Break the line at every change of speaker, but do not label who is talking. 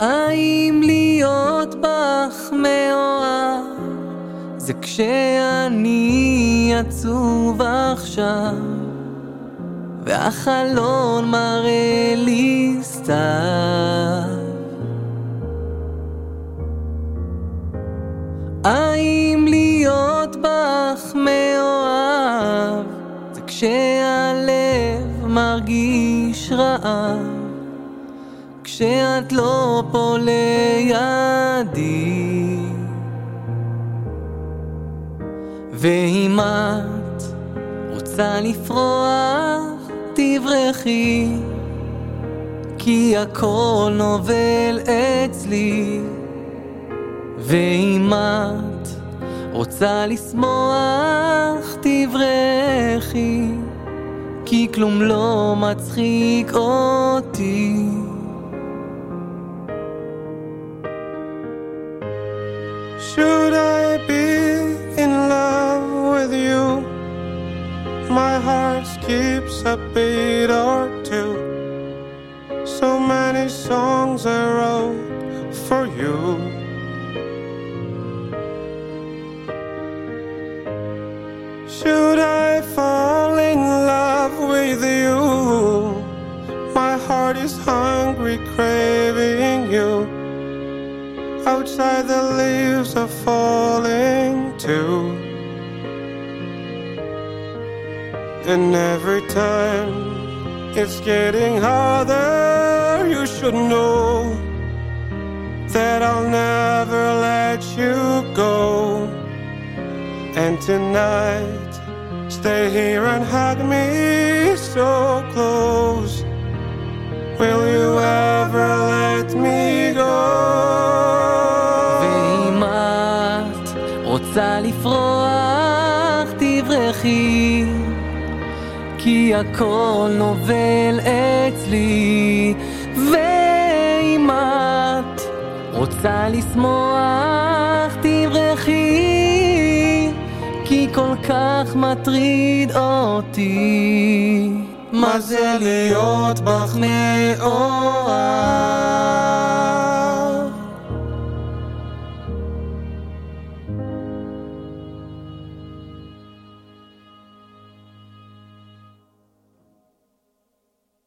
האם להיות בך מאוהב זה כשאני עצוב עכשיו והחלון מראה לי סתיו. האם להיות בך מאוהב זה כשהלב מרגיש רעב כשאת לא פה לידי. ואם את רוצה לפרוח תברחי כי הכל נובל אצלי. ואם את רוצה לשמוח תברחי כי כלום לא מצחיק אותי
Should I be in love with you? My heart skips a beat or two. So many songs I wrote for you. Should I fall in love with you? My heart is hungry, you. Outside the leaves are falling too. And every time it's getting harder, you should know that I'll never let you go. And tonight, stay here and hug me so close.
לפרוח תברחי כי הכל נובל אצלי. ואם את רוצה לשמוח תברחי כי כל כך מטריד אותי. מה זה להיות בך מאוהב